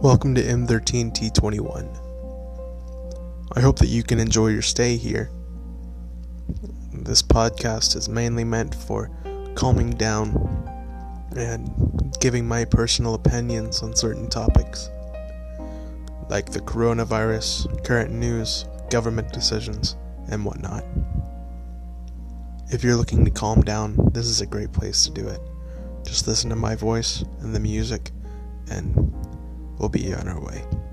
Welcome to M13T21. I hope that you can enjoy your stay here. This podcast is mainly meant for calming down and giving my personal opinions on certain topics, like the coronavirus, current news, government decisions, and whatnot. If you're looking to calm down, this is a great place to do it. Just listen to my voice and the music, and we'll be on our way.